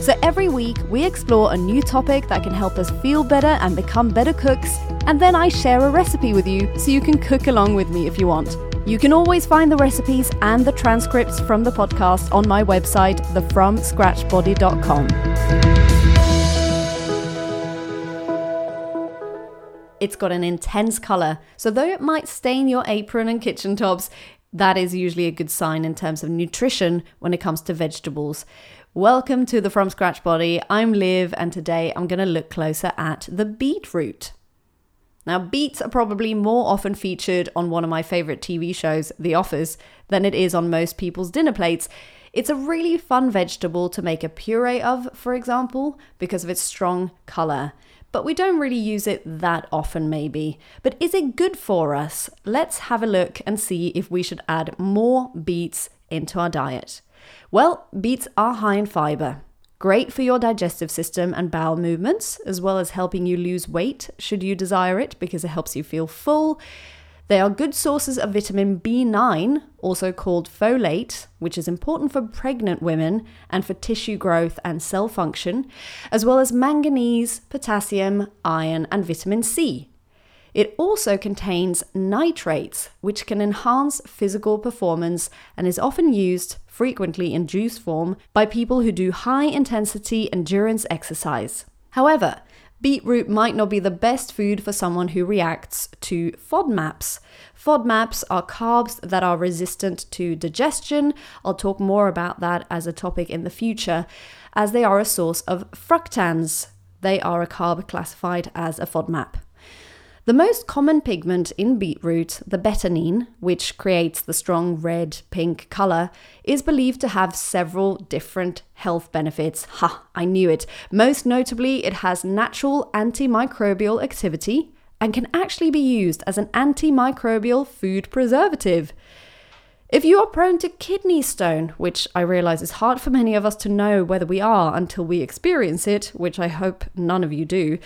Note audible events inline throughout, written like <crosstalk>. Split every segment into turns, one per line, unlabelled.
So every week, we explore a new topic that can help us feel better and become better cooks, and then I share a recipe with you so you can cook along with me if you want. You can always find the recipes and the transcripts from the podcast on my website, thefromscratchbody.com. It's got an intense colour, so though it might stain your apron and kitchen tops, that is usually a good sign in terms of nutrition when it comes to vegetables. Welcome to the From Scratch Body. I'm Liv, and today I'm going to look closer at the beetroot. Now, beets are probably more often featured on one of my favorite TV shows, The Office, than it is on most people's dinner plates. It's a really fun vegetable to make a puree of, for example, because of its strong colour. But we don't really use it that often, maybe. But is it good for us? Let's have a look and see if we should add more beets into our diet. Well, beets are high in fiber. Great for your digestive system and bowel movements, as well as helping you lose weight should you desire it because it helps you feel full. They are good sources of vitamin B9, also called folate, which is important for pregnant women and for tissue growth and cell function, as well as manganese, potassium, iron, and vitamin C. It also contains nitrates, which can enhance physical performance and is often used frequently in juice form by people who do high intensity endurance exercise. However, beetroot might not be the best food for someone who reacts to FODMAPs. FODMAPs are carbs that are resistant to digestion. I'll talk more about that as a topic in the future, as they are a source of fructans. They are a carb classified as a FODMAP. The most common pigment in beetroot, the betaine, which creates the strong red pink colour, is believed to have several different health benefits. Ha, I knew it. Most notably, it has natural antimicrobial activity and can actually be used as an antimicrobial food preservative. If you are prone to kidney stone, which I realize is hard for many of us to know whether we are until we experience it, which I hope none of you do,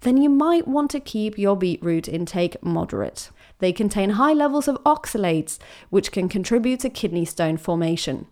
then you might want to keep your beetroot intake moderate. They contain high levels of oxalates, which can contribute to kidney stone formation.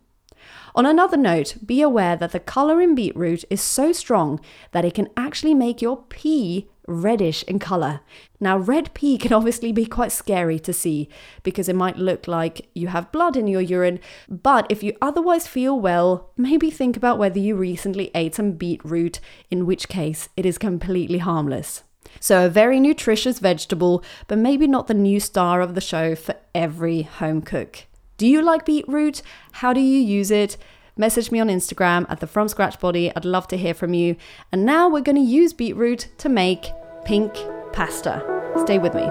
On another note, be aware that the color in beetroot is so strong that it can actually make your pee reddish in colour. Now, red pee can <laughs> obviously be quite scary to see because it might look like you have blood in your urine, but if you otherwise feel well, maybe think about whether you recently ate some beetroot, in which case it is completely harmless. So, a very nutritious vegetable, but maybe not the new star of the show for every home cook. Do you like beetroot? How do you use it? Message me on Instagram at the From Scratch Body. I'd love to hear from you. And now we're going to use beetroot to make pink pasta. Stay with me.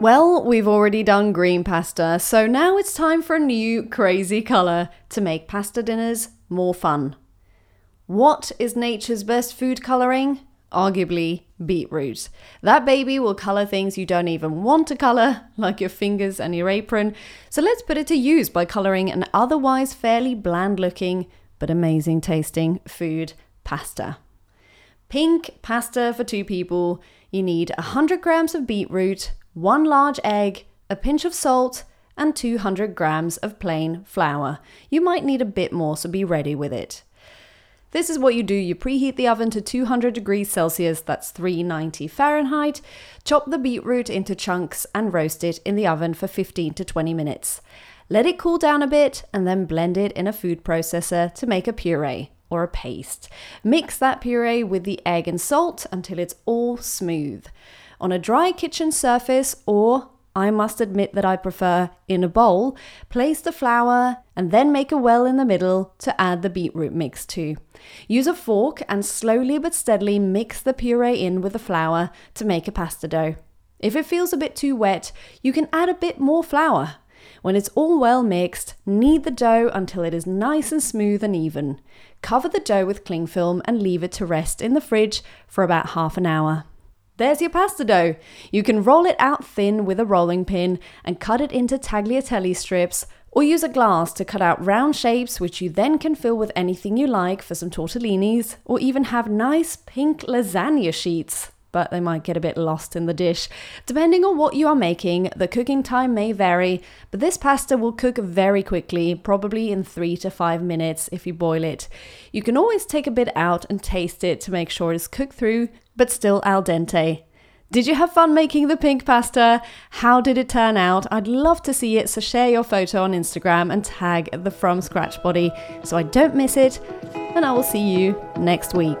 Well, we've already done green pasta, so now it's time for a new crazy colour to make pasta dinners more fun. What is nature's best food colouring? Arguably beetroot. That baby will color things you don't even want to color, like your fingers and your apron. So let's put it to use by coloring an otherwise fairly bland looking but amazing tasting food pasta. Pink pasta for two people. You need 100 grams of beetroot, one large egg, a pinch of salt, and 200 grams of plain flour. You might need a bit more, so be ready with it. This is what you do you preheat the oven to 200 degrees Celsius, that's 390 Fahrenheit. Chop the beetroot into chunks and roast it in the oven for 15 to 20 minutes. Let it cool down a bit and then blend it in a food processor to make a puree or a paste. Mix that puree with the egg and salt until it's all smooth. On a dry kitchen surface or I must admit that I prefer in a bowl, place the flour and then make a well in the middle to add the beetroot mix to. Use a fork and slowly but steadily mix the puree in with the flour to make a pasta dough. If it feels a bit too wet, you can add a bit more flour. When it's all well mixed, knead the dough until it is nice and smooth and even. Cover the dough with cling film and leave it to rest in the fridge for about half an hour. There's your pasta dough. You can roll it out thin with a rolling pin and cut it into tagliatelle strips, or use a glass to cut out round shapes which you then can fill with anything you like for some tortellinis, or even have nice pink lasagna sheets but they might get a bit lost in the dish. Depending on what you are making, the cooking time may vary, but this pasta will cook very quickly, probably in 3 to 5 minutes if you boil it. You can always take a bit out and taste it to make sure it's cooked through, but still al dente. Did you have fun making the pink pasta? How did it turn out? I'd love to see it, so share your photo on Instagram and tag the From Scratch Body so I don't miss it. And I will see you next week.